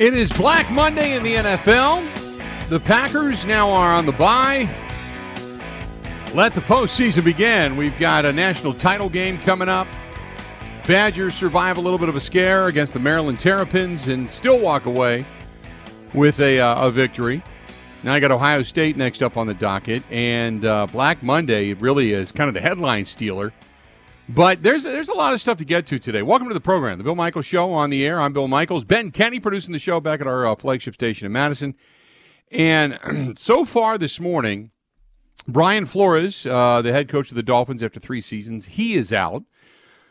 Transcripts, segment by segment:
It is Black Monday in the NFL. The Packers now are on the bye. Let the postseason begin. We've got a national title game coming up. Badgers survive a little bit of a scare against the Maryland Terrapins and still walk away with a, uh, a victory. Now I got Ohio State next up on the docket, and uh, Black Monday really is kind of the headline stealer. But there's there's a lot of stuff to get to today. Welcome to the program, the Bill Michaels Show on the air. I'm Bill Michaels. Ben Kenny producing the show back at our uh, flagship station in Madison. And so far this morning, Brian Flores, uh, the head coach of the Dolphins after three seasons, he is out.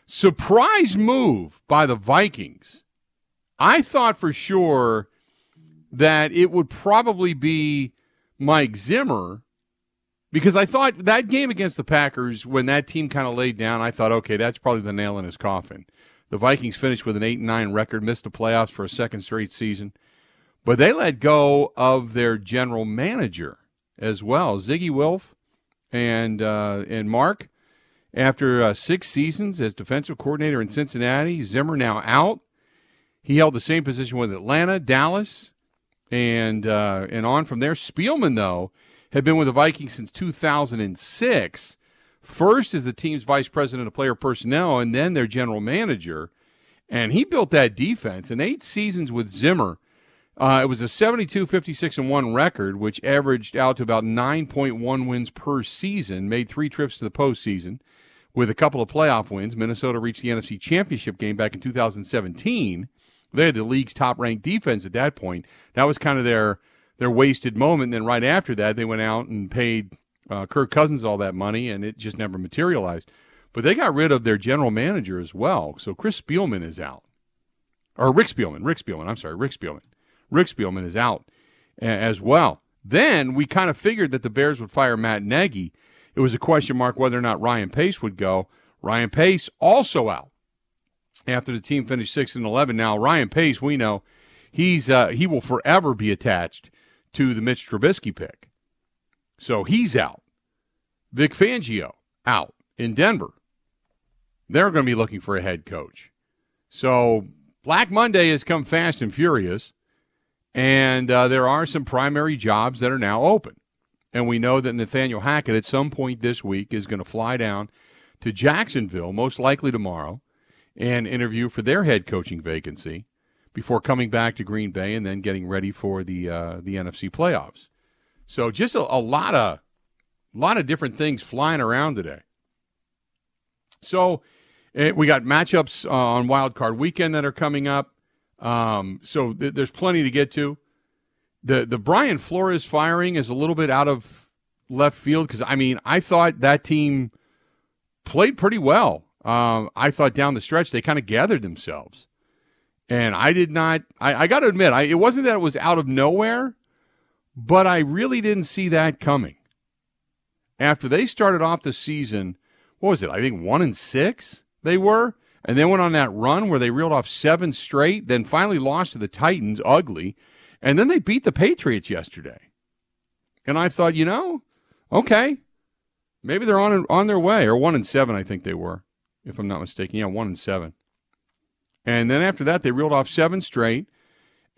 Surprise move by the Vikings. I thought for sure that it would probably be Mike Zimmer because I thought that game against the Packers, when that team kind of laid down, I thought, okay, that's probably the nail in his coffin. The Vikings finished with an 8 and 9 record, missed the playoffs for a second straight season, but they let go of their general manager as well, Zygi Wilf and, uh, and Mark. After uh, six seasons as defensive coordinator in Cincinnati, Zimmer now out. He held the same position with Atlanta, Dallas, and uh, and on from there. Spielman, though, had been with the Vikings since 2006. First as the team's vice president of player personnel, and then their general manager. And he built that defense. In eight seasons with Zimmer, uh, it was a 72 56 and 1 record, which averaged out to about 9.1 wins per season, made three trips to the postseason with a couple of playoff wins. Minnesota reached the NFC Championship game back in 2017. They had the league's top ranked defense at that point. That was kind of their their wasted moment. And then right after that, they went out and paid uh, Kirk Cousins all that money, and it just never materialized. But they got rid of their general manager as well. So Chris Spielman is out. Or Rick Spielman. Rick Spielman. I'm sorry. Rick Spielman. Rick Spielman is out as well. Then we kind of figured that the Bears would fire Matt Nagy. It was a question mark whether or not Ryan Pace would go. Ryan Pace also out after the team finished 6 and 11. Now, Ryan Pace, we know, he's uh, he will forever be attached to the Mitch Trubisky pick. So he's out. Vic Fangio out in Denver. They're going to be looking for a head coach. So Black Monday has come fast and furious, and uh, there are some primary jobs that are now open. And we know that Nathaniel Hackett at some point this week is going to fly down to Jacksonville, most likely tomorrow, and interview for their head coaching vacancy before coming back to Green Bay and then getting ready for the uh, the NFC playoffs. So just a, a lot of a lot of different things flying around today. So eh, we got matchups uh, on Wild Card Weekend that are coming up. Um, so th- there's plenty to get to. The the Brian Flores firing is a little bit out of left field because I mean I thought that team played pretty well. Um, I thought down the stretch they kind of gathered themselves. And I did not, I, I got to admit, I, it wasn't that it was out of nowhere, but I really didn't see that coming. After they started off the season, what was it? I think one and six they were, and then went on that run where they reeled off seven straight, then finally lost to the Titans, ugly, and then they beat the Patriots yesterday. And I thought, you know, okay, maybe they're on on their way, or one and seven, I think they were, if I'm not mistaken. Yeah, one and seven. And then after that, they reeled off seven straight.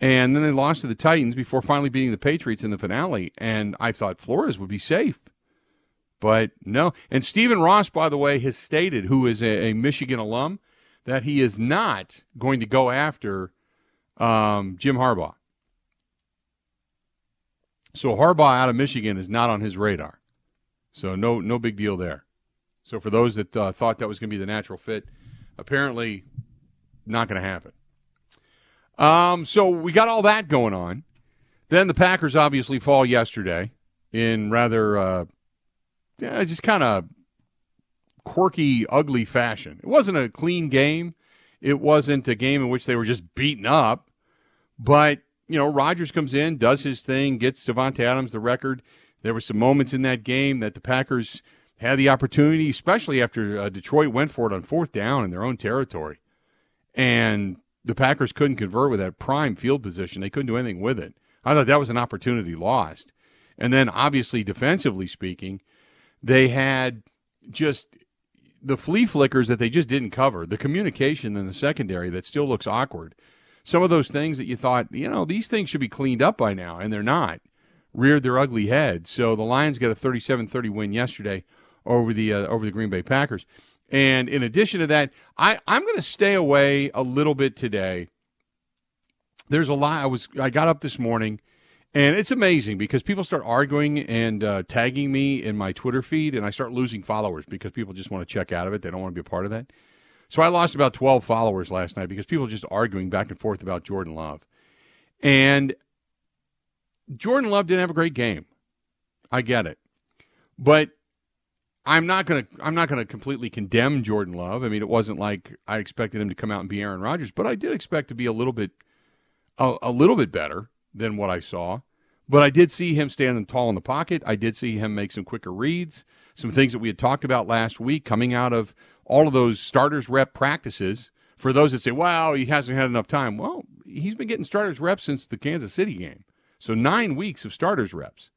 And then they lost to the Titans before finally beating the Patriots in the finale. And I thought Flores would be safe. But no. And Stephen Ross, by the way, has stated, who is a, a Michigan alum, that he is not going to go after um, Jim Harbaugh. So Harbaugh out of Michigan is not on his radar. So no no big deal there. So for those that uh, thought that was going to be the natural fit, apparently not going to happen. Um, so we got all that going on. Then the Packers obviously fall yesterday in rather, uh, yeah, just kind of quirky, ugly fashion. It wasn't a clean game. It wasn't a game in which they were just beaten up. But, you know, Rodgers comes in, does his thing, gets Davante Adams the record. There were some moments in that game that the Packers had the opportunity, especially after uh, Detroit went for it on fourth down in their own territory and the Packers couldn't convert with that prime field position. They couldn't do anything with it. I thought that was an opportunity lost. And then, obviously, defensively speaking, they had just the flea flickers that they just didn't cover, the communication in the secondary that still looks awkward. some of those things that you thought, you know, these things should be cleaned up by now, and they're not, reared their ugly heads. So the Lions got a 37-30 win yesterday over the uh, over the Green Bay Packers. And in addition to that, I, I'm going to stay away a little bit today. There's a lot. I was I got up this morning, and it's amazing because people start arguing and uh, tagging me in my Twitter feed, and I start losing followers because people just want to check out of it. They don't want to be a part of that. So I lost about 12 followers last night because people just arguing back and forth about Jordan Love. And Jordan Love didn't have a great game. I get it. But I'm not going to I'm not to completely condemn Jordan Love. I mean, it wasn't like I expected him to come out and be Aaron Rodgers, but I did expect to be a little bit a, a little bit better than what I saw. But I did see him standing tall in the pocket. I did see him make some quicker reads, some things that we had talked about last week coming out of all of those starters rep practices. For those that say, "Wow, he hasn't had enough time," well, he's been getting starters reps since the Kansas City game, so nine weeks of starters reps.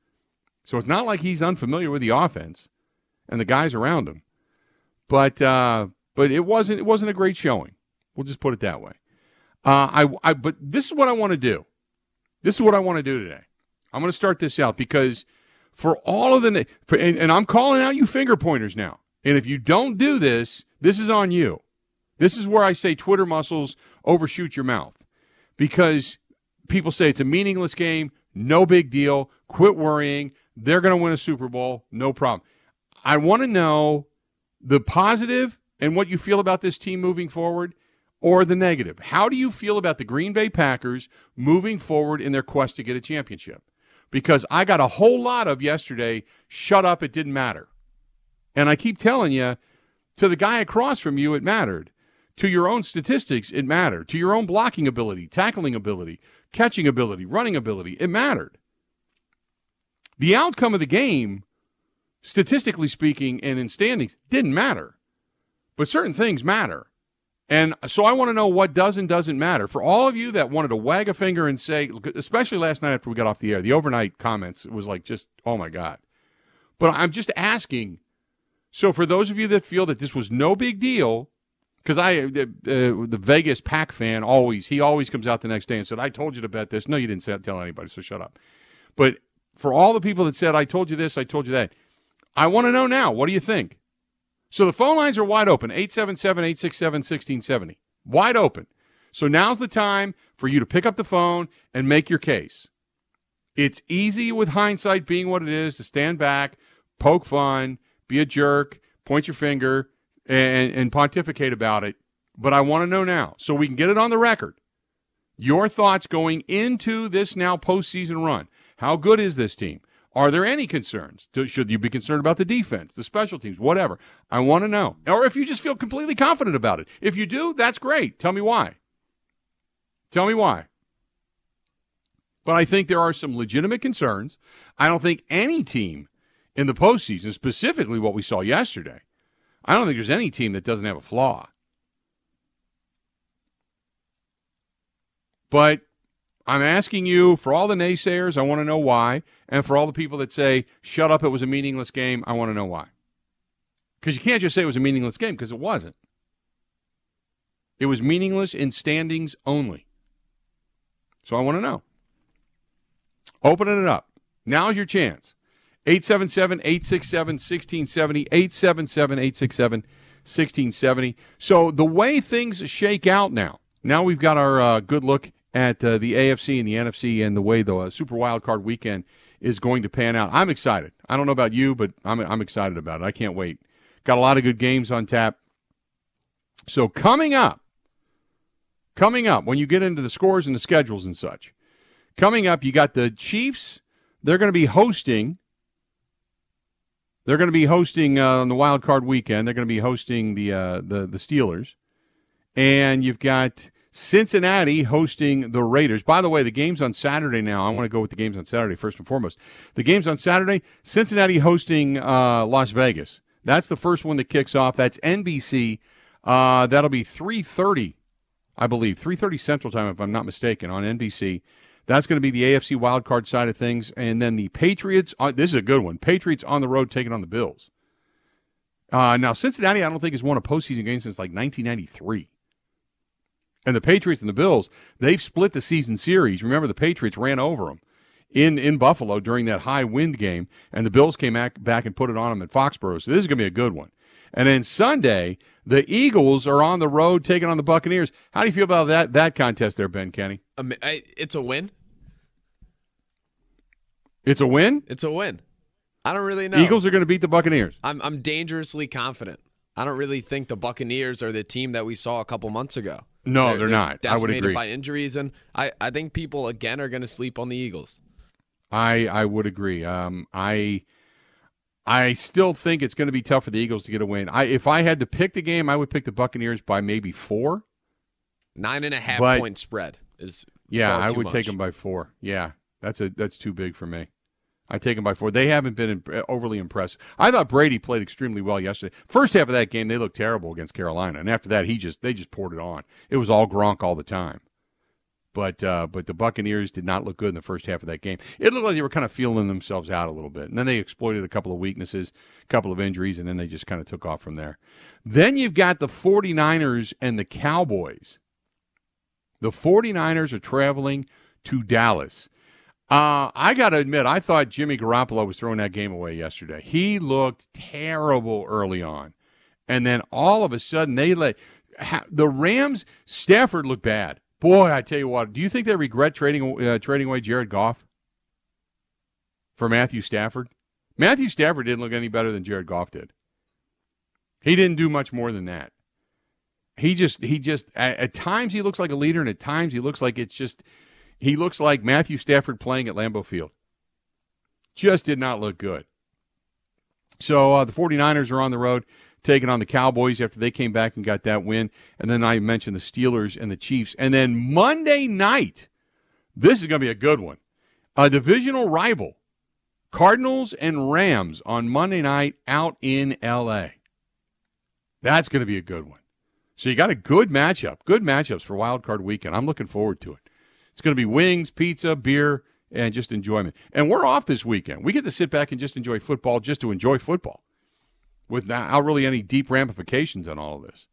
So it's not like he's unfamiliar with the offense and the guys around him. But uh, but it wasn't it wasn't a great showing. We'll just put it that way. Uh, I, I but this is what I want to do. This is what I want to do today. I'm going to start this out because for all of the for, and, and I'm calling out you finger pointers now. And if you don't do this, this is on you. This is where I say Twitter muscles overshoot your mouth because people say it's a meaningless game, no big deal, quit worrying, they're going to win a Super Bowl, no problem. I want to know the positive and what you feel about this team moving forward or the negative. How do you feel about the Green Bay Packers moving forward in their quest to get a championship? Because I got a whole lot of yesterday, shut up, it didn't matter. And I keep telling you, to the guy across from you, it mattered. To your own statistics, it mattered. To your own blocking ability, tackling ability, catching ability, running ability, it mattered. The outcome of the game statistically speaking and in standings, didn't matter. But certain things matter. And so I want to know what does and doesn't matter. For all of you that wanted to wag a finger and say, especially last night after we got off the air, the overnight comments was like just, oh my God. But I'm just asking. So for those of you that feel that this was no big deal, because I, uh, the Vegas Pack fan, always he always comes out the next day and said, "I told you to bet this." No, you didn't tell anybody, so shut up. But for all the people that said, "I told you this," I told you that, I want to know now. What do you think? So the phone lines are wide open 877 867 1670. Wide open. So now's the time for you to pick up the phone and make your case. It's easy with hindsight being what it is to stand back, poke fun, be a jerk, point your finger, and, and pontificate about it. But I want to know now so we can get it on the record. Your thoughts going into this now postseason run. How good is this team? Are there any concerns? Should you be concerned about the defense, the special teams, whatever? I want to know. Or if you just feel completely confident about it. If you do, that's great. Tell me why. Tell me why. But I think there are some legitimate concerns. I don't think any team in the postseason, specifically what we saw yesterday, I don't think there's any team that doesn't have a flaw. But I'm asking you for all the naysayers, I want to know why. And for all the people that say, shut up, it was a meaningless game, I want to know why. Because you can't just say it was a meaningless game, because it wasn't. It was meaningless in standings only. So I want to know. Opening it up. Now's your chance. 877 867 1670. 877 867 1670. So the way things shake out now, now we've got our uh, good look at uh, the AFC and the NFC and the way the uh, Super Wild Card Weekend is going to pan out. I'm excited. I don't know about you, but I'm I'm excited about it. I can't wait. Got a lot of good games on tap. So coming up, coming up when you get into the scores and the schedules and such, coming up you got the Chiefs. They're going to be hosting. They're going to be hosting uh, on the Wild Card Weekend. They're going to be hosting the uh, the the Steelers, and you've got Cincinnati hosting the Raiders. By the way, the game's on Saturday now. I want to go with the games on Saturday first and foremost. The game's on Saturday. Cincinnati hosting uh, Las Vegas. That's the first one that kicks off. That's NBC. Uh, that'll be 3:30, I believe, 3:30 Central Time, if I'm not mistaken, on NBC. That's going to be the AFC wildcard side of things, and then the Patriots. Uh, this is a good one. Patriots on the road taking on the Bills. Uh, now Cincinnati, I don't think has won a postseason game since like 1993. And the Patriots and the Bills, they've split the season series. Remember, the Patriots ran over them in, in Buffalo during that high wind game, and the Bills came back, back and put it on them at Foxborough. So this is going to be a good one. And then Sunday, the Eagles are on the road taking on the Buccaneers. How do you feel about that that contest there, Ben Kenny? Um, I, it's a win. It's a win. It's a win. I don't really know. Eagles are going to beat the Buccaneers. I'm I'm dangerously confident. I don't really think the Buccaneers are the team that we saw a couple months ago. No, they're, they're not. I would agree. by injuries, and I, I think people again are going to sleep on the Eagles. I I would agree. Um, I I still think it's going to be tough for the Eagles to get a win. I if I had to pick the game, I would pick the Buccaneers by maybe four. Nine and a half but, point spread is yeah. I would much. take them by four. Yeah, that's a that's too big for me. I take them by four. They haven't been overly impressed. I thought Brady played extremely well yesterday. First half of that game, they looked terrible against Carolina, and after that, he just they just poured it on. It was all Gronk all the time. But uh, but the Buccaneers did not look good in the first half of that game. It looked like they were kind of feeling themselves out a little bit, and then they exploited a couple of weaknesses, a couple of injuries, and then they just kind of took off from there. Then you've got the 49ers and the Cowboys. The 49ers are traveling to Dallas. Uh, I got to admit, I thought Jimmy Garoppolo was throwing that game away yesterday. He looked terrible early on. And then all of a sudden, they let the Rams, Stafford looked bad. Boy, I tell you what, do you think they regret trading, uh, trading away Jared Goff for Matthew Stafford? Matthew Stafford didn't look any better than Jared Goff did. He didn't do much more than that. He just, he just, at, at times he looks like a leader, and at times he looks like it's just he looks like Matthew Stafford playing at Lambeau Field. Just did not look good. So uh, the 49ers are on the road taking on the Cowboys after they came back and got that win. And then I mentioned the Steelers and the Chiefs. And then Monday night, this is going to be a good one. A divisional rival, Cardinals and Rams on Monday night out in LA. That's going to be a good one. So you got a good matchup, good matchups for Wild Card Weekend. I'm looking forward to it. It's going to be wings, pizza, beer, and just enjoyment. And we're off this weekend. We get to sit back and just enjoy football, just to enjoy football, without really any deep ramifications on all of this.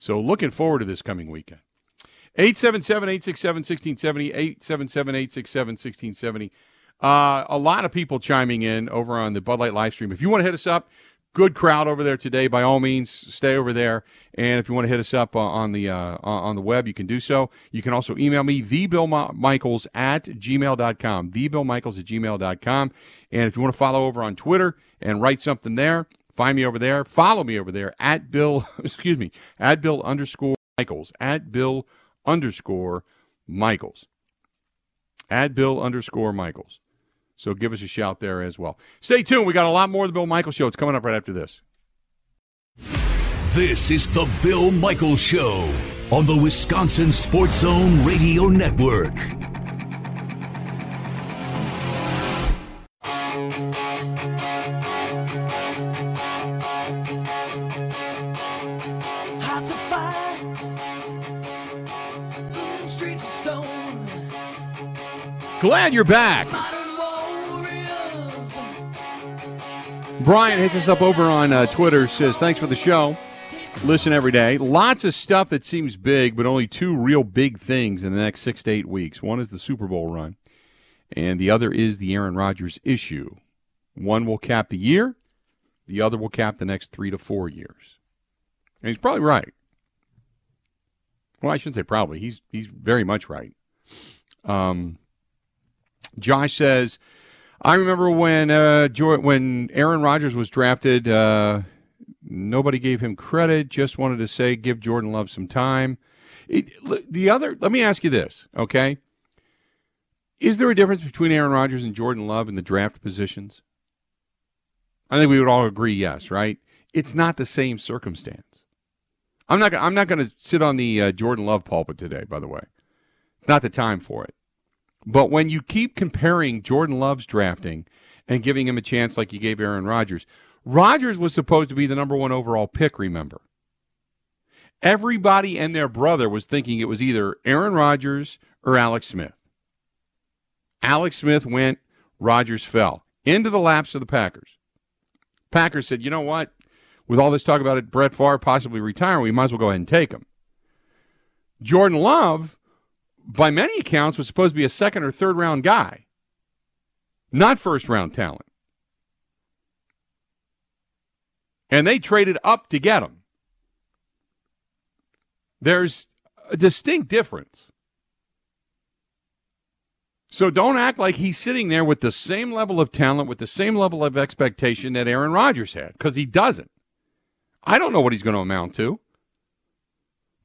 So looking forward to this coming weekend. 877 867 1670, 877 867 1670. Uh, a lot of people chiming in over on the Bud Light live stream. If you want to hit us up, good crowd over there today. By all means, stay over there. And if you want to hit us up uh, on the uh, on the web, you can do so. You can also email me, thebillmichaels at gmail.com, thebillmichaels at gmail.com. And if you want to follow over on Twitter and write something there, find me over there. Follow me over there at Bill, excuse me, at Bill underscore Michaels, at Bill underscore Michaels, at Bill underscore Michaels. So give us a shout there as well. Stay tuned. We got a lot more of the Bill Michaels Show. It's coming up right after this. This is the Bill Michaels Show on the Wisconsin Sports Zone Radio Network. Glad you're back. Brian hits us up over on uh, Twitter, says, Thanks for the show. Listen every day. Lots of stuff that seems big, but only two real big things in the next six to eight weeks. One is the Super Bowl run, and the other is the Aaron Rodgers issue. One will cap the year, the other will cap the next three to four years. And he's probably right. Well, I shouldn't say probably. He's he's very much right. Um, Josh says I remember when uh, when Aaron Rodgers was drafted, uh, nobody gave him credit. Just wanted to say, give Jordan Love some time. It, the other, let me ask you this, okay? Is there a difference between Aaron Rodgers and Jordan Love in the draft positions? I think we would all agree, yes, right? It's not the same circumstance. I'm not. I'm not going to sit on the uh, Jordan Love pulpit today. By the way, not the time for it. But when you keep comparing Jordan Love's drafting and giving him a chance like you gave Aaron Rodgers, Rodgers was supposed to be the number one overall pick, remember. Everybody and their brother was thinking it was either Aaron Rodgers or Alex Smith. Alex Smith went, Rodgers fell into the laps of the Packers. Packers said, you know what? With all this talk about it, Brett Favre possibly retiring, we might as well go ahead and take him. Jordan Love, by many accounts, was supposed to be a second or third round guy, not first round talent. And they traded up to get him. There's a distinct difference. So don't act like he's sitting there with the same level of talent, with the same level of expectation that Aaron Rodgers had, because he doesn't. I don't know what he's going to amount to.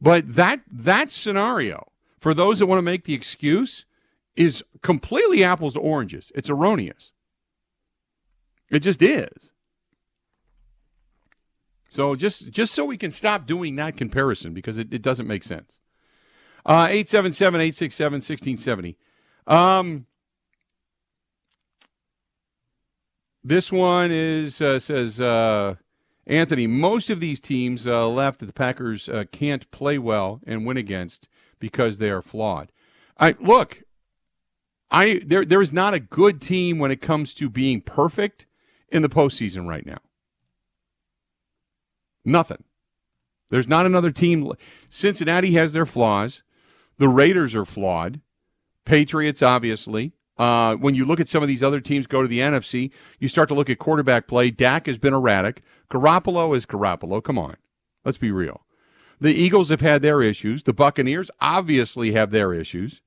But that that scenario, for those that want to make the excuse, is completely apples to oranges. It's erroneous. It just is. So just just so we can stop doing that comparison because it, it doesn't make sense. Uh 877 867 1670. Um, this one is uh, says uh, Anthony. Most of these teams uh, left that the Packers uh, can't play well and win against because they are flawed. I look. I there there is not a good team when it comes to being perfect in the postseason right now. Nothing. There's not another team. Cincinnati has their flaws. The Raiders are flawed. Patriots, obviously. Uh, when you look at some of these other teams go to the NFC, you start to look at quarterback play. Dak has been erratic. Garoppolo is Garoppolo. Come on. Let's be real. The Eagles have had their issues. The Buccaneers obviously have their issues.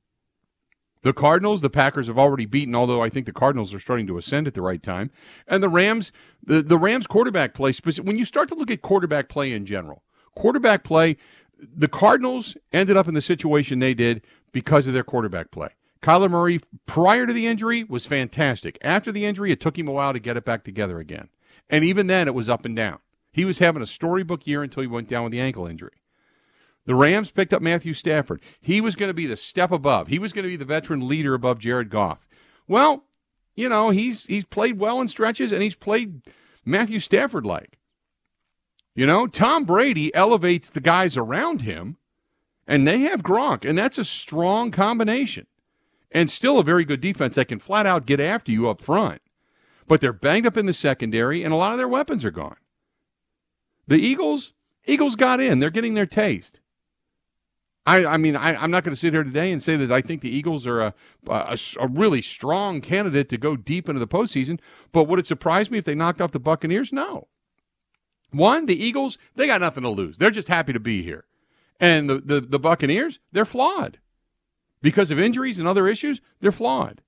The Cardinals, the Packers have already beaten, although I think the Cardinals are starting to ascend at the right time. And the Rams, the, the Rams quarterback play, when you start to look at quarterback play in general, quarterback play, the Cardinals ended up in the situation they did because of their quarterback play. Kyler Murray, prior to the injury, was fantastic. After the injury, it took him a while to get it back together again. And even then, it was up and down. He was having a storybook year until he went down with the ankle injury. The Rams picked up Matthew Stafford. He was going to be the step above. He was going to be the veteran leader above Jared Goff. Well, you know, he's he's played well in stretches and he's played Matthew Stafford like. You know, Tom Brady elevates the guys around him and they have Gronk, and that's a strong combination. And still a very good defense that can flat out get after you up front. But they're banged up in the secondary, and a lot of their weapons are gone. The Eagles, Eagles got in. They're getting their taste. I, I mean, I, am not going to sit here today and say that I think the Eagles are a, a, a, really strong candidate to go deep into the postseason. But would it surprise me if they knocked off the Buccaneers? No. One, the Eagles, they got nothing to lose. They're just happy to be here. And the, the, the Buccaneers, they're flawed. Because of injuries and other issues, they're flawed.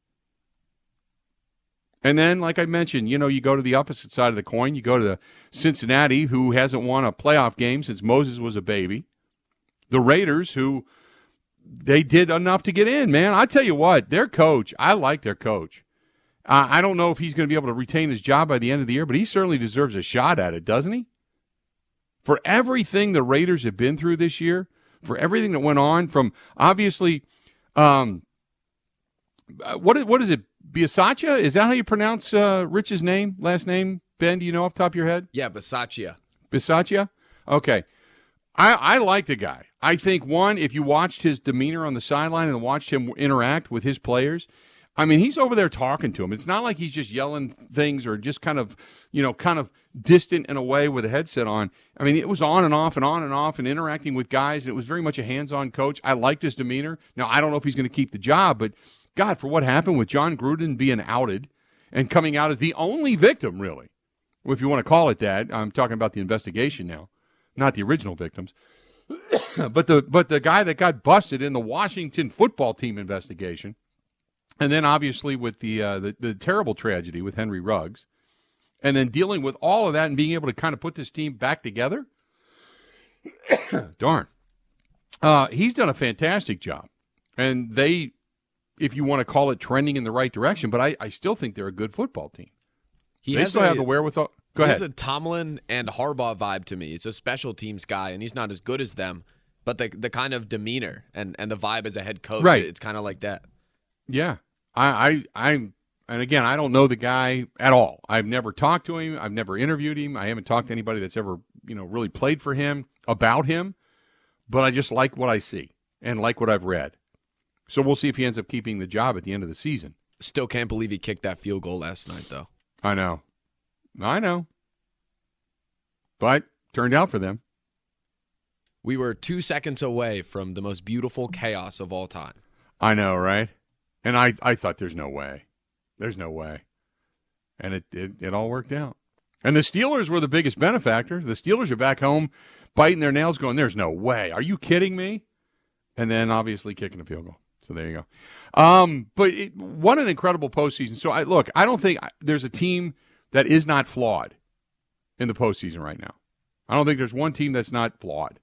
And then, like I mentioned, you know, you go to the opposite side of the coin. You go to the Cincinnati, who hasn't won a playoff game since Moses was a baby. The Raiders, who they did enough to get in, man. I tell you what, their coach, I like their coach. Uh, I don't know if he's going to be able to retain his job by the end of the year, but he certainly deserves a shot at it, doesn't he? for everything the Raiders have been through this year, for everything that went on from obviously, um, uh, what what is it? Bisaccia? Is that how you pronounce uh, Rich's name? Last name? Ben, do you know off top of your head? Yeah, Bisaccia. Bisaccia? Okay. I, I like the guy. I think one, if you watched his demeanor on the sideline and watched him interact with his players, I mean, he's over there talking to him. It's not like he's just yelling things or just kind of, you know, kind of distant in a way with a headset on. I mean, it was on and off and on and off and interacting with guys. And it was very much a hands on coach. I liked his demeanor. Now, I don't know if he's going to keep the job, but God, for what happened with Jon Gruden being outed and coming out as the only victim, really, if you want to call it that. I'm talking about the investigation now, not the original victims. but the but the guy that got busted in the Washington football team investigation and then obviously with the, uh, the, the terrible tragedy with Henry Ruggs, and then dealing with all of that and being able to kind of put this team back together. Darn, uh, he's done a fantastic job, and they, if you want to call it trending in the right direction, but I, I still think they're a good football team. He they still a, have the wherewithal. Go he ahead. has a Tomlin and Harbaugh vibe to me. He's a special teams guy, and he's not as good as them, but the the kind of demeanor and and the vibe as a head coach, right. it's kind of like that. Yeah, I, I, I'm, and again, I don't know the guy at all. I've never talked to him. I've never interviewed him. I haven't talked to anybody that's ever, you know, really played for him about him. But I just like what I see and like what I've read. So we'll see if he ends up keeping the job at the end of the season. Still can't believe he kicked that field goal last night, though. I know. I know. But turned out for them. We were two seconds away from the most beautiful chaos of all time. I know, right? And I, I thought there's no way. There's no way. And it, it, it all worked out. And the Steelers were the biggest benefactor. The Steelers are back home biting their nails, going, There's no way. Are you kidding me? And then obviously kicking a field goal. So there you go. Um, but it, what an incredible postseason. So I look, I don't think there's a team that is not flawed in the postseason right now. I don't think there's one team that's not flawed.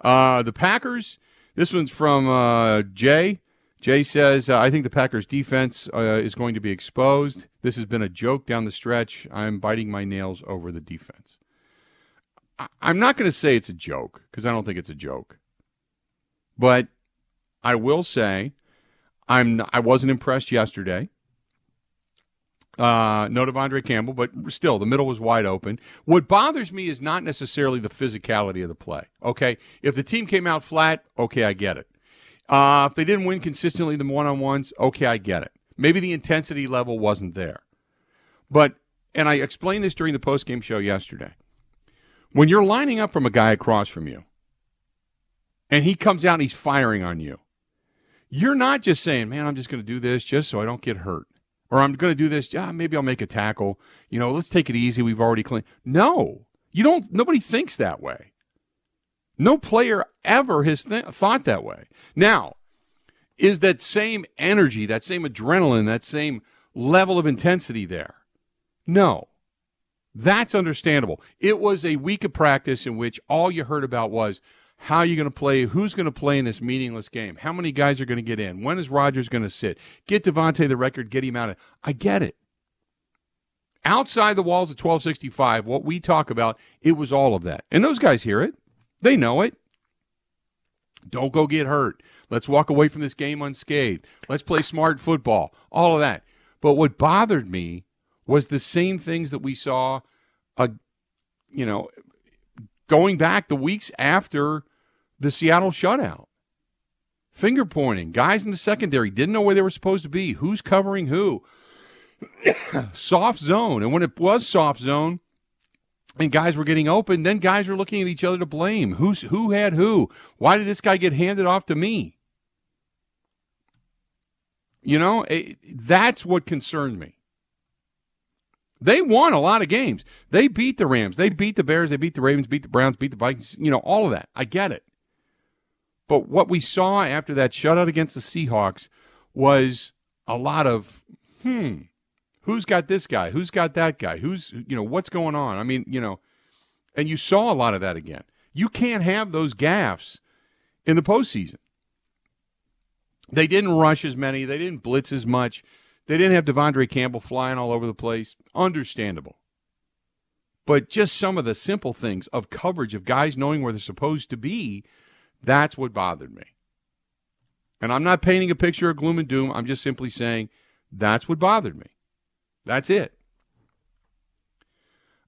Uh, the Packers. This one's from uh, Jay. Jay says, uh, I think the Packers defense uh, is going to be exposed. This has been a joke down the stretch. I'm biting my nails over the defense. I- I'm not going to say it's a joke because I don't think it's a joke. But I will say I'm I wasn't impressed yesterday. Uh, no De'Vondre Campbell, but still, the middle was wide open. What bothers me is not necessarily the physicality of the play. Okay, if the team came out flat, okay, I get it. Uh, if they didn't win consistently the one on ones, okay, I get it. Maybe the intensity level wasn't there. But, and I explained this during the post game show yesterday. When you're lining up from a guy across from you, and he comes out and he's firing on you, you're not just saying, man, I'm just going to do this just so I don't get hurt. Or I'm going to do this, yeah, maybe I'll make a tackle. You know, let's take it easy. We've already cleaned. No, you don't, nobody thinks that way. No player ever has th- thought that way. Now, is that same energy, that same adrenaline, that same level of intensity there? No. That's understandable. It was a week of practice in which all you heard about was how are you going to play? Who's going to play in this meaningless game? How many guys are going to get in? When is Rodgers going to sit? Get Davante the record, get him out of I get it. Outside the walls of 1265, what we talk about, it was all of that. And those guys hear it. They know it. Don't go get hurt. Let's walk away from this game unscathed. Let's play smart football. All of that. But what bothered me was the same things that we saw, uh, you know, going back the weeks after the Seattle shutout. Finger pointing. Guys in the secondary didn't know where they were supposed to be. Who's covering who? soft zone. And when it was soft zone, and guys were getting open, then guys were looking at each other to blame. Who's who had who? Why did this guy get handed off to me? You know, it, that's what concerned me. They won a lot of games. They beat the Rams. They beat the Bears. They beat the Ravens, beat the Browns, beat the Vikings. You know, all of that. I get it. But what we saw after that shutout against the Seahawks was a lot of, hmm, who's got this guy? Who's got that guy? Who's, you know, what's going on? I mean, you know, and you saw a lot of that again. You can't have those gaffes in the postseason. They didn't rush as many, they didn't blitz as much. They didn't have De'Vondre Campbell flying all over the place. Understandable. But just some of the simple things of coverage of guys knowing where they're supposed to be, that's what bothered me. And I'm not painting a picture of gloom and doom. I'm just simply saying that's what bothered me. That's it.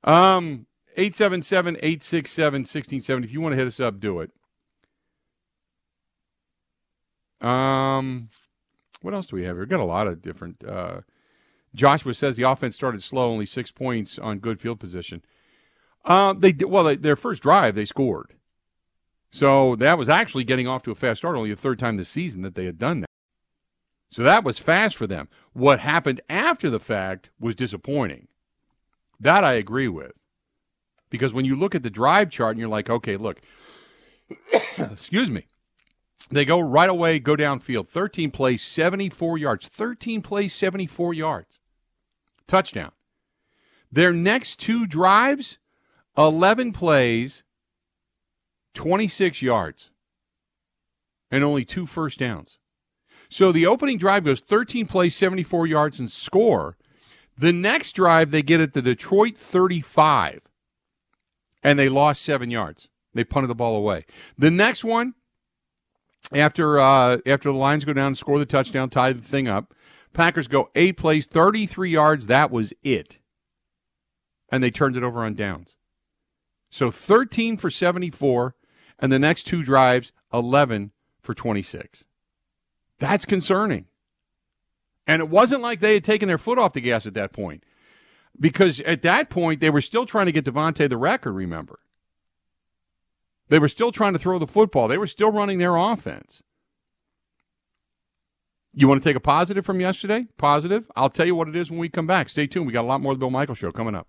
Um, 877 867 1670. If you want to hit us up, do it. Um, what else do we have here? We've got a lot of different. Uh, Joshua says the offense started slow, only six points on good field position. Uh, they well, they, their first drive they scored, so that was actually getting off to a fast start. Only the third time this season that they had done that, so that was fast for them. What happened after the fact was disappointing. That I agree with, because when you look at the drive chart and you're like, okay, look, excuse me, they go right away, go downfield. 13 plays, 74 yards. 13 plays, 74 yards. Touchdown. Their next two drives, 11 plays, 26 yards, and only two first downs. So the opening drive goes 13 plays, 74 yards, and score. The next drive, they get at the Detroit 35, and they lost seven yards. They punted the ball away. The next one, after uh, after the Lions go down and score the touchdown, tie the thing up. Packers go eight plays, 33 yards. That was it. And they turned it over on downs. So 13 for 74, and the next two drives, 11 for 26. That's concerning. And it wasn't like they had taken their foot off the gas at that point. Because at that point, they were still trying to get Davante the record, remember? They were still trying to throw the football. They were still running their offense. You want to take a positive from yesterday? Positive? I'll tell you what it is when we come back. Stay tuned. We got a lot more of the Bill Michael Show coming up.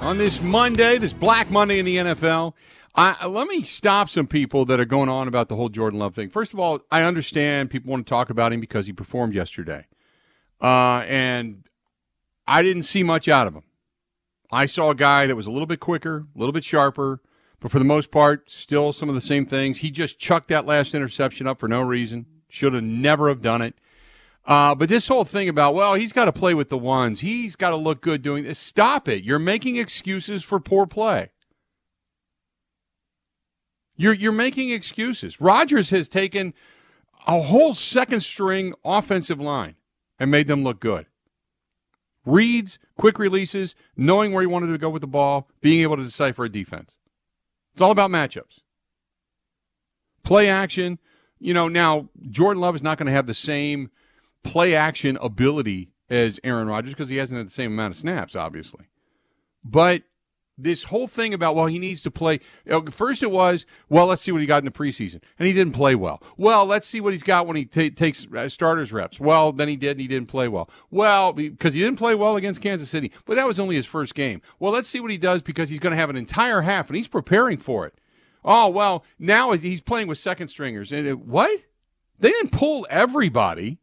on this Monday, this Black Monday in the NFL. I, let me stop some people that are going on about the whole Jordan Love thing. First of all, I understand people want to talk about him because he performed yesterday, uh, and I didn't see much out of him. I saw a guy that was a little bit quicker, a little bit sharper, but for the most part, still some of the same things. He just chucked that last interception up for no reason. Should have never have done it. Uh, but this whole thing about, well, he's got to play with the ones. He's got to look good doing this. Stop it. You're making excuses for poor play. You're, you're making excuses. Rodgers has taken a whole second string offensive line and made them look good. Reads, quick releases, knowing where he wanted to go with the ball, being able to decipher a defense. It's all about matchups. Play action. You know, now Jordan Love is not going to have the same play action ability as Aaron Rodgers because he hasn't had the same amount of snaps, obviously. But this whole thing about well he needs to play first it was well let's see what he got in the preseason and he didn't play well. Well let's see what he's got when he t- takes uh, starters reps. Well then he did and he didn't play well. Well because he didn't play well against kansas city but that was only his first game. Well let's see what he does because he's going to have an entire half and he's preparing for it. Oh well now he's playing with second stringers and it, what? They didn't pull everybody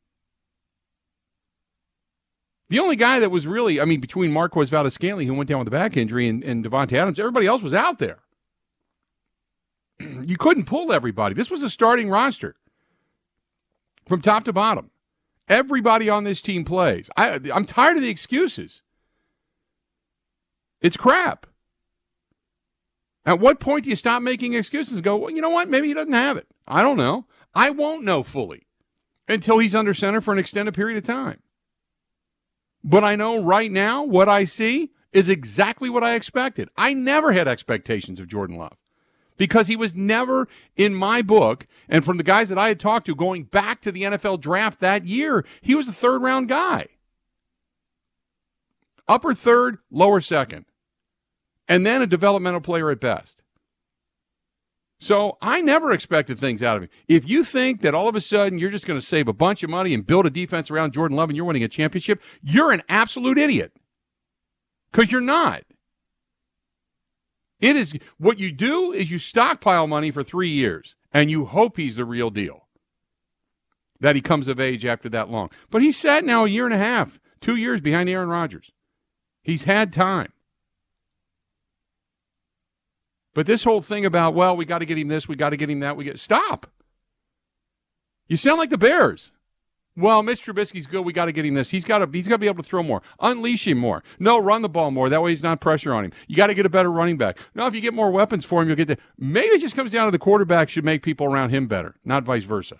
the only guy that was really, I mean, between Marquez Valdes-Scantling, who went down with a back injury, and, and Davante Adams, everybody else was out there. you couldn't pull everybody. This was a starting roster from top to bottom. Everybody on this team plays. I, I'm tired of the excuses. It's crap. At what point do you stop making excuses and go, well, you know what? Maybe he doesn't have it. I don't know. I won't know fully until he's under center for an extended period of time. But I know right now what I see is exactly what I expected. I never had expectations of Jordan Love because he was never in my book and from the guys that I had talked to going back to the NFL draft that year, he was the third round guy. Upper third, lower second. And then a developmental player at best. So I never expected things out of him. If you think that all of a sudden you're just going to save a bunch of money and build a defense around Jordan Love and you're winning a championship, you're an absolute idiot. Because you're not. It is what you do is you stockpile money for three years and you hope he's the real deal. That he comes of age after that long. But he's sat now a year and a half, two years behind Aaron Rodgers. He's had time. But this whole thing about, well, we got to get him this, we got to get him that, we get stop. You sound like the Bears. Well, Mitch Trubisky's good. We got to get him this. He's got to. He's got to be able to throw more, unleash him more. No, run the ball more. That way, he's not pressure on him. You got to get a better running back. No, if you get more weapons for him, you'll get the. Maybe it just comes down to the quarterback should make people around him better, not vice versa.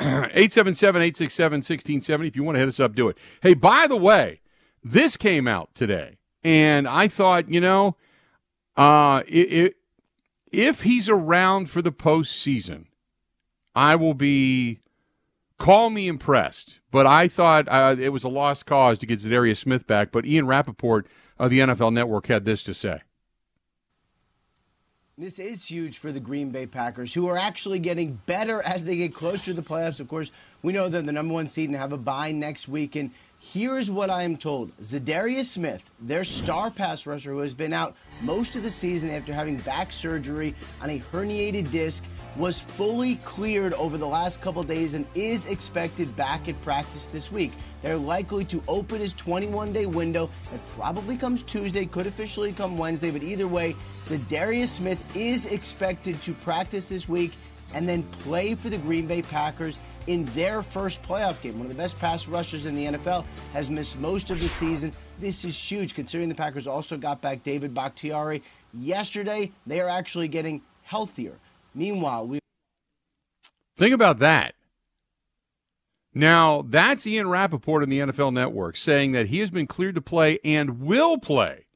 Eight seven seven eight six seven sixteen seventy. If you want to hit us up, do it. Hey, by the way, this came out today, and I thought, you know, uh, it, it, if he's around for the postseason, I will be call me impressed. But I thought uh, it was a lost cause to get Za'Darius Smith back. But Ian Rapoport of the NFL Network had this to say. This is huge for the Green Bay Packers, who are actually getting better as they get closer to the playoffs. Of course, we know they're the number one seed and have a bye next week. And Here's what I am told. Za'Darius Smith, their star pass rusher who has been out most of the season after having back surgery on a herniated disc, was fully cleared over the last couple days and is expected back at practice this week. They're likely to open his 21 day window. That probably comes Tuesday, could officially come Wednesday, but either way, Za'Darius Smith is expected to practice this week and then play for the Green Bay Packers in their first playoff game. One of the best pass rushers in the NFL has missed most of the season. This is huge considering the Packers also got back David Bakhtiari yesterday. They are actually getting healthier. Meanwhile, we Think about that. Now, that's Ian Rapoport in the NFL Network saying that he has been cleared to play and will play.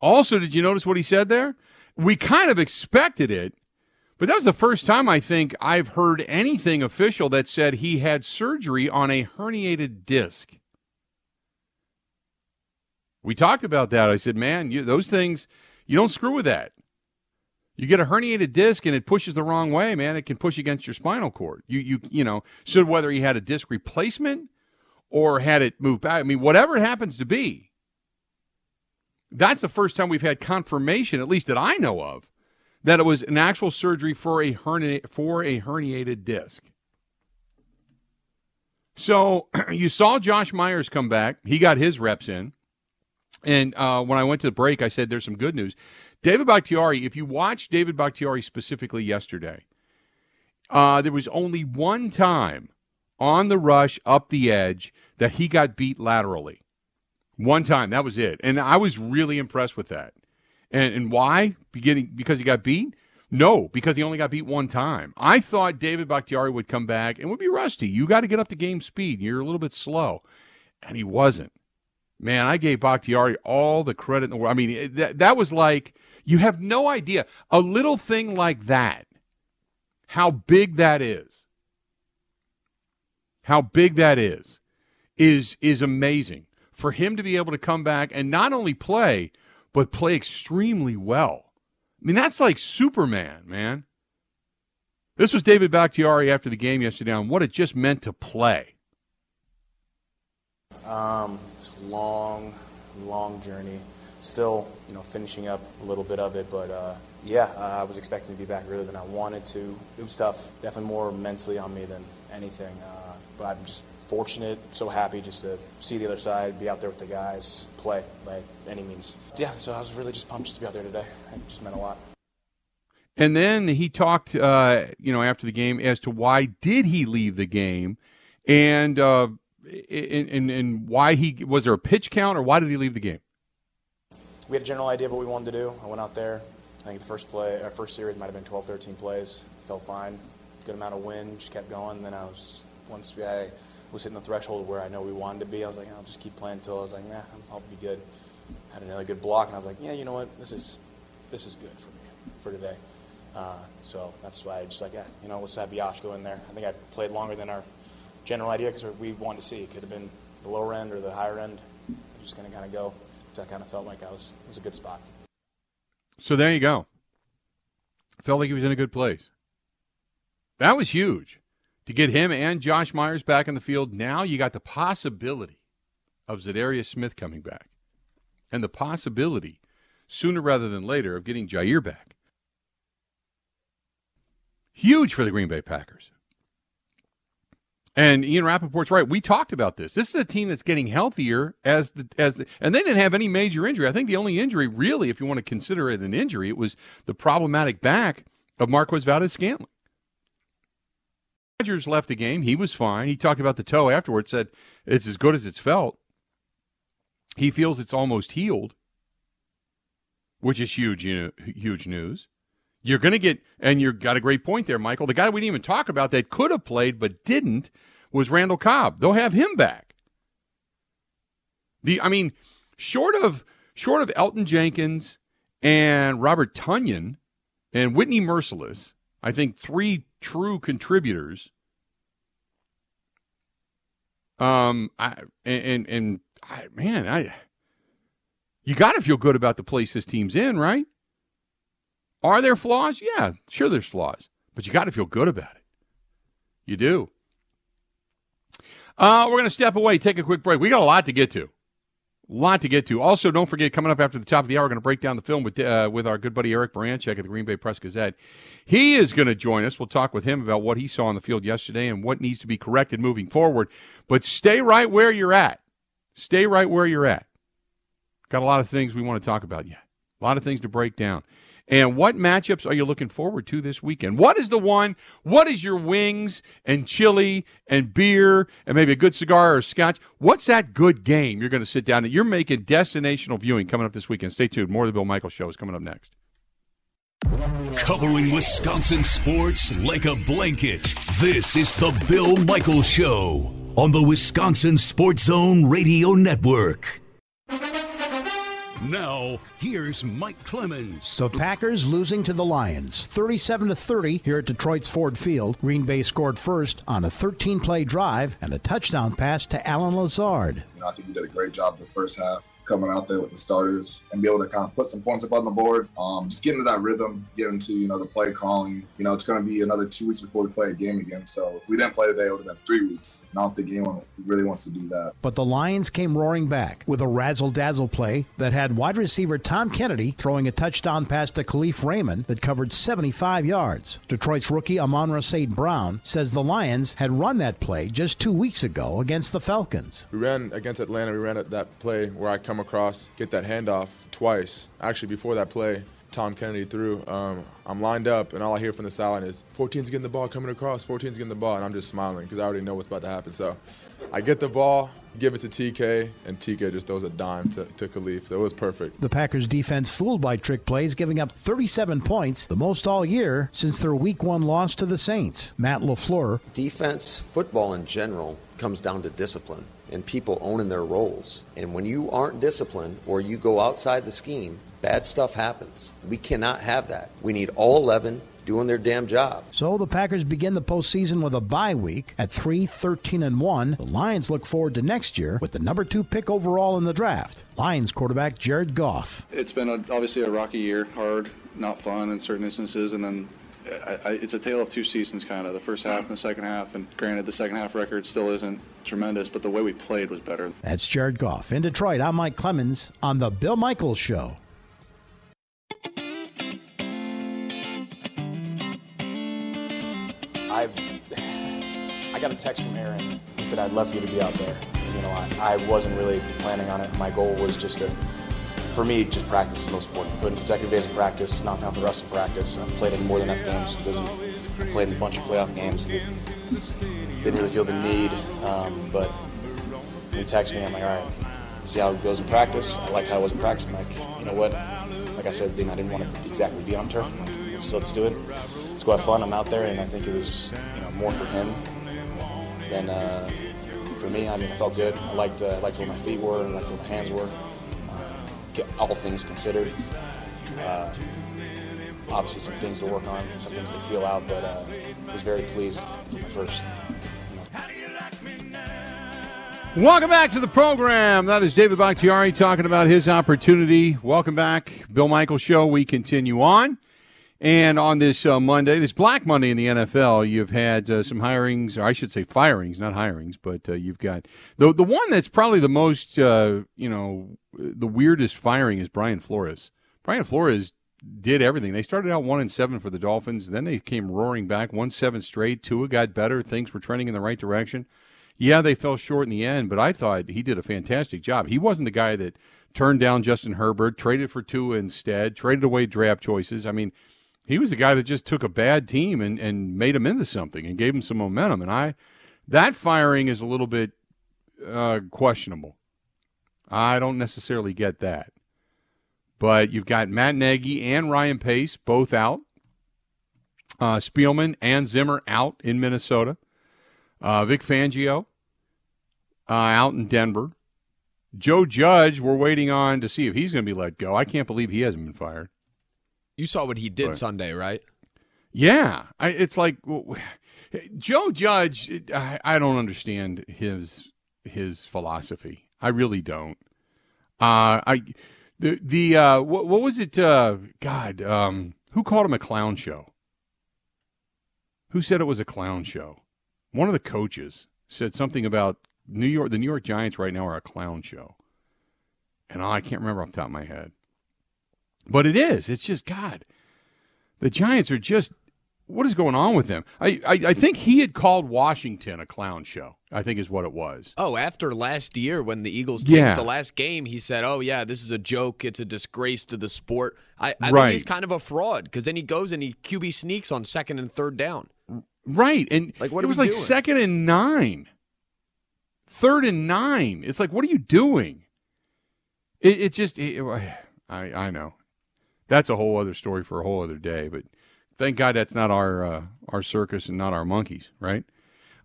Also, did you notice what he said there? We kind of expected it, but that was the first time I think I've heard anything official that said he had surgery on a herniated disc. We talked about that. I said, man, you, those things, you don't screw with that. You get a herniated disc and it pushes the wrong way, man. It can push against your spinal cord. You you you know, so whether he had a disc replacement or had it moved back, I mean, whatever it happens to be, that's the first time we've had confirmation, at least that I know of, that it was an actual surgery for a hernia for a herniated disc. So you saw Josh Myers come back. He got his reps in. And uh, when I went to the break, I said there's some good news. David Bakhtiari, if you watched David Bakhtiari specifically yesterday, uh, there was only one time on the rush up the edge that he got beat laterally. One time, that was it. And I was really impressed with that. And, and why? Beginning because he got beat? No, because he only got beat one time. I thought David Bakhtiari would come back and would be rusty. You got to get up to game speed. You're a little bit slow. And he wasn't. Man, I gave Bakhtiari all the credit in the world. I mean, eh, that, that was like, you have no idea. A little thing like that, how big that is, how big that is, is, is amazing. For him to be able to come back and not only play, but play extremely well. I mean, that's like Superman, man. This was David Bakhtiari after the game yesterday on what it just meant to play. Um, long, long journey. Still, you know, finishing up a little bit of it, but uh, yeah, uh, I was expecting to be back earlier than I wanted to. It was tough, definitely more mentally on me than anything. Uh, but I'm just fortunate, so happy just to see the other side, be out there with the guys, play by any means. Yeah, so I was really just pumped just to be out there today. It just meant a lot. And then he talked, uh, you know, after the game as to why did he leave the game, and uh, and, and and why he was there a pitch count or why did he leave the game? We had a general idea of what we wanted to do. I went out there. I think the first play, our first series might have been 12, 13 plays. Felt fine, good amount of wind. Just kept going. And then I was once I was hitting the threshold where I know we wanted to be. I was like, I'll just keep playing until I was like, nah, I'll be good. Had another good block, and I was like, yeah, you know what, this is this is good for me for today. Uh, so that's why I just like, yeah, you know, let's have Yash go in there. I think I played longer than our general idea because we wanted to see. It could have been the lower end or the higher end. I'm just going to kind of go. So I kind of felt like I was was a good spot. So there you go. Felt like he was in a good place. That was huge to get him and Josh Myers back in the field. Now you got the possibility of Za'Darius Smith coming back, and the possibility sooner rather than later of getting Jaire back. Huge for the Green Bay Packers. And Ian Rapoport's right. We talked about this. This is a team that's getting healthier as the as the, and they didn't have any major injury. I think the only injury, really, if you want to consider it an injury, it was the problematic back of Marquez Valdes-Scantling. Rodgers left the game. He was fine. He talked about the toe afterwards. Said it's as good as it's felt. He feels it's almost healed, which is huge. You know, huge news. You're going to get, and you got a great point there, Michael. The guy we didn't even talk about that could have played but didn't was Randall Cobb. They'll have him back. The, I mean, short of short of Elgton Jenkins and Robert Tonyan and Whitney Mercilus, I think three true contributors. Um, I and and, I, man, I you got to feel good about the place this team's in, right? Are there flaws? Yeah, sure there's flaws, but you got to feel good about it. You do. Uh, we're going to step away, take a quick break. We got a lot to get to. Lot to get to. Also, don't forget, coming up after the top of the hour, we're going to break down the film with uh, with our good buddy Eric Baranchek at the Green Bay Press Gazette. He is going to join us. We'll talk with him about what he saw on the field yesterday and what needs to be corrected moving forward. But stay right where you're at. Stay right where you're at. Got a lot of things we want to talk about yet. A lot of things to break down. And what matchups are you looking forward to this weekend? What is the one? What is your wings and chili and beer and maybe a good cigar or scotch? What's that good game you're going to sit down and you're making destinational viewing coming up this weekend? Stay tuned. More of the Bill Michael Show is coming up next. Covering Wisconsin sports like a blanket. This is the Bill Michael Show on the Wisconsin Sports Zone Radio Network. Now, here's Mike Clemens. The Packers losing to the Lions 37 to 30 here at Detroit's Ford Field. Green Bay scored first on a 13-play drive and a touchdown pass to Allen Lazard. You know, I think we did a great job the first half coming out there with the starters and be able to kind of put some points up on the board. Um, just get into that rhythm, get into, you know, the play calling. You know, it's going to be another two weeks before we play a game again. So if we didn't play today, it would have been three weeks. Not the game really wants to do that. But the Lions came roaring back with a razzle-dazzle play that had wide receiver Tom Kennedy throwing a touchdown pass to Kalif Raymond that covered 75 yards. Detroit's rookie Amon-Ra St. Brown says the Lions had run that play just two weeks ago against the Falcons. We ran against Atlanta. We ran that play where I come across, get that handoff twice. Actually, before that play, Tom Kennedy threw. Um, I'm lined up, and all I hear from the sideline is 14's getting the ball coming across, 14's getting the ball, and I'm just smiling because I already know what's about to happen. So I get the ball, give it to TK, and TK just throws a dime to, to Kalif. So it was perfect. The Packers defense fooled by trick plays, giving up 37 points, the most all year since their week one loss to the Saints. Matt LaFleur. Defense, football in general, comes down to discipline and people owning their roles. And when you aren't disciplined or you go outside the scheme, bad stuff happens. We cannot have that. We need all 11 doing their damn job. So the Packers begin the postseason with a bye week at 3 13 and 1. The Lions look forward to next year with the number 2 pick overall in the draft. Lions quarterback Jared Goff. It's been a, obviously a rocky year, hard, not fun in certain instances and then I, I, it's a tale of two seasons, kind of the first half and the second half. And granted, the second half record still isn't tremendous, but the way we played was better. That's Jared Goff in Detroit. I'm Mike Clemens on the Bill Michaels Show. I got a text from Aaron. He said I'd love for you to be out there. You know, I, I wasn't really planning on it. My goal was just to, for me, just practice is most important. Put in consecutive days of practice, knock out the rest of practice. I've played in more than enough games. Doesn't I played in a bunch of playoff games. Didn't really feel the need, um, but he texted me, I'm like, all right, see how it goes in practice. I liked how it was in practice. I'm like, you know what? Like I said, I didn't want to exactly be on turf. Like, let's, let's do it. Let's go have fun. I'm out there, and I think it was you know more for him than uh, for me. I mean, I felt good. I liked uh, liked where my feet were. And I liked where my hands were. Uh, all things considered. Uh, obviously, some things to work on, some things to feel out, but uh, I was very pleased with my first. Welcome back to the program. That is David Bakhtiari talking about his opportunity. Welcome back, Bill Michael Show. We continue on. And on this uh, Monday, this Black Monday in the NFL, you've had uh, some hirings, or I should say firings, not hirings, but uh, you've got the the one that's probably the most, uh, you know, the weirdest firing is Brian Flores. Brian Flores did everything. They started out one and seven for the Dolphins, then they came roaring back, one seven straight. Tua got better, things were trending in the right direction. Yeah, they fell short in the end, but I thought he did a fantastic job. He wasn't the guy that turned down Justin Herbert, traded for Tua instead, traded away draft choices. I mean he was the guy that just took a bad team and, and made him into something and gave him some momentum. And I, that firing is a little bit uh, questionable. I don't necessarily get that. But you've got Matt Nagy and Ryan Pace both out. Uh, Spielman and Zimmer out in Minnesota. Uh, Vic Fangio uh, out in Denver. Joe Judge, we're waiting on to see if he's going to be let go. I can't believe he hasn't been fired. You saw what he did. Sunday, right? Yeah, I, it's like well, Joe Judge. I, I, don't understand his his philosophy. I really don't. Uh, I the the uh, what, what was it? Uh, God, um, who called him a clown show? Who said it was a clown show? One of the coaches said something about New York. The New York Giants right now are a clown show, and I can't remember off the top of my head. But it is. It's just God. The Giants are just what is going on with him? I, I, I think he had called Washington a clown show. I think is what it was. Oh, after last year when the Eagles tanked Yeah. the last game, he said, "Oh yeah, this is a joke. It's a disgrace to the sport." I, I Right. think he's kind of a fraud because then he goes and he QB sneaks on second and third down. Right, and Like, what it was like doing? second and nine, third and nine. It's like, what are you doing? It, it just, it, I, I know, that's a whole other story for a whole other day. But thank God that's not our uh, our circus and not our monkeys, right?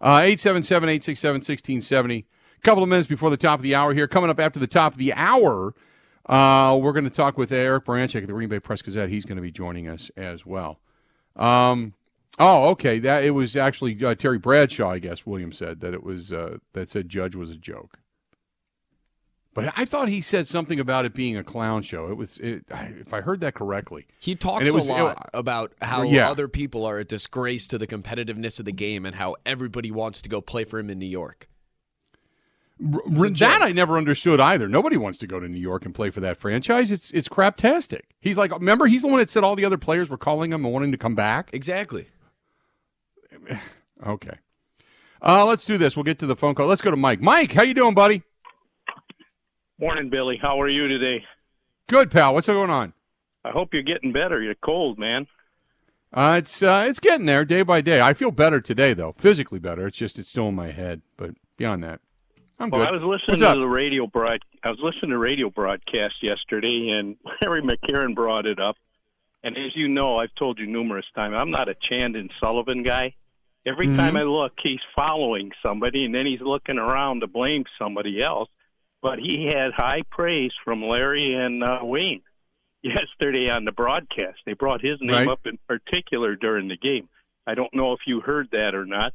Uh, Eight seven seven eight six seven sixteen seventy. A couple of minutes before the top of the hour here. Coming up after the top of the hour, uh, we're going to talk with Eric Branchek at the Green Bay Press Gazette. He's going to be joining us as well. Um, oh, okay. That it was actually uh, Terry Bradshaw, I guess. William said that it was uh, that said Judge was a joke. But I thought he said something about it being a clown show. It was, it, if I heard that correctly. He talks it was- a it- lot about how Yeah. other people are a disgrace to the competitiveness of the game and how everybody wants to go play for him in New York. R- that joke. I never understood either. Nobody wants to go to New York and play for that franchise. It's it's craptastic. He's like, remember, he's the one that said all the other players were calling him and wanting to come back. Exactly. Okay. Uh, let's do this. We'll get to the phone call. Let's go to Mike. Mike, how you doing, buddy? Morning, Billy. How are you today? Good, pal. What's going on? I hope you're getting better. You're cold, man. Uh, it's uh, it's getting there day by day. I feel better today, though, physically better. It's just it's still in my head, but beyond that, I'm Well, good. I was What's listening up? to the radio broad. I was listening to radio broadcast yesterday, and Larry McCarren brought it up. And as you know, I've told you numerous times, I'm not a Chandon Sullivan guy. Every Mhm. time I look, he's following somebody, and then he's looking around to blame somebody else. But he had high praise from Larry and uh, Wayne yesterday on the broadcast. They brought his name Right. up in particular during the game. I don't know if you heard that or not.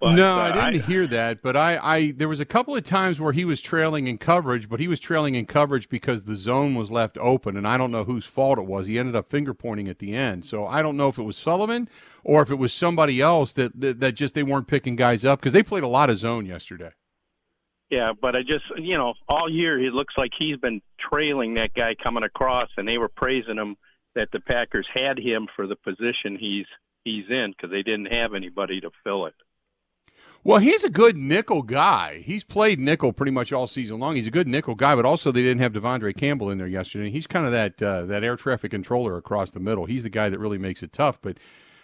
But, no, uh, I didn't hear that, but I, I there was a couple of times where he was trailing in coverage, but he was trailing in coverage because the zone was left open, and I don't know whose fault it was. He ended up finger pointing at the end, so I don't know if it was Sullivan or if it was somebody else that that, that just they weren't picking guys up because they played a lot of zone yesterday. Yeah, but I just, you know, all year it looks like he's been trailing that guy coming across, and they were praising him that the Packers had him for the position he's he's in because they didn't have anybody to fill it. Well, he's a good nickel guy. He's played nickel pretty much all season long. He's a good nickel guy, but also they didn't have De'Vondre Campbell in there yesterday. He's kind of that uh, that air traffic controller across the middle. He's the guy that really makes it tough. But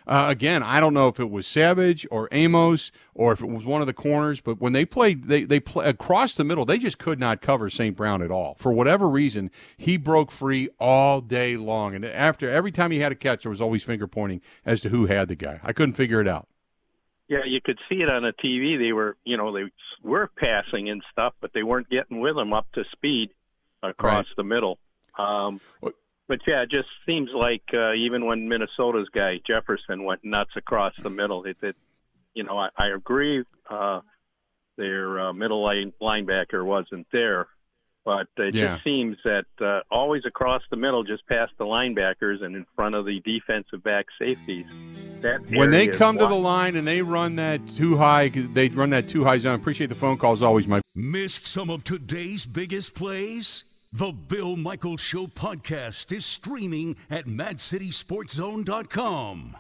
uh, again, I don't know if it was Savage or Amos or if it was one of the corners. But when they played, they they play across the middle. They just could not cover St. Brown at all for whatever reason. He broke free all day long, and after every time he had a catch, there was always finger pointing as to who had the guy. I couldn't figure it out. Yeah, you could see it on the TV. They were, you know, they were passing and stuff, but they weren't getting with him up to speed across Right. the middle. Um, but yeah, it just seems like uh, even when Minnesota's guy Jefferson went nuts across the middle, it, it you know, I, I agree. Uh, their uh, middle line, linebacker wasn't there, but it Yeah. just seems that uh, always across the middle, just past the linebackers and in front of the defensive back safeties. That when they come to the line and they run that too high, they run that too high zone. Appreciate the phone calls always, Mike. Missed some of today's biggest plays? The Bill Michaels Show podcast is streaming at MadCitySportZone.com.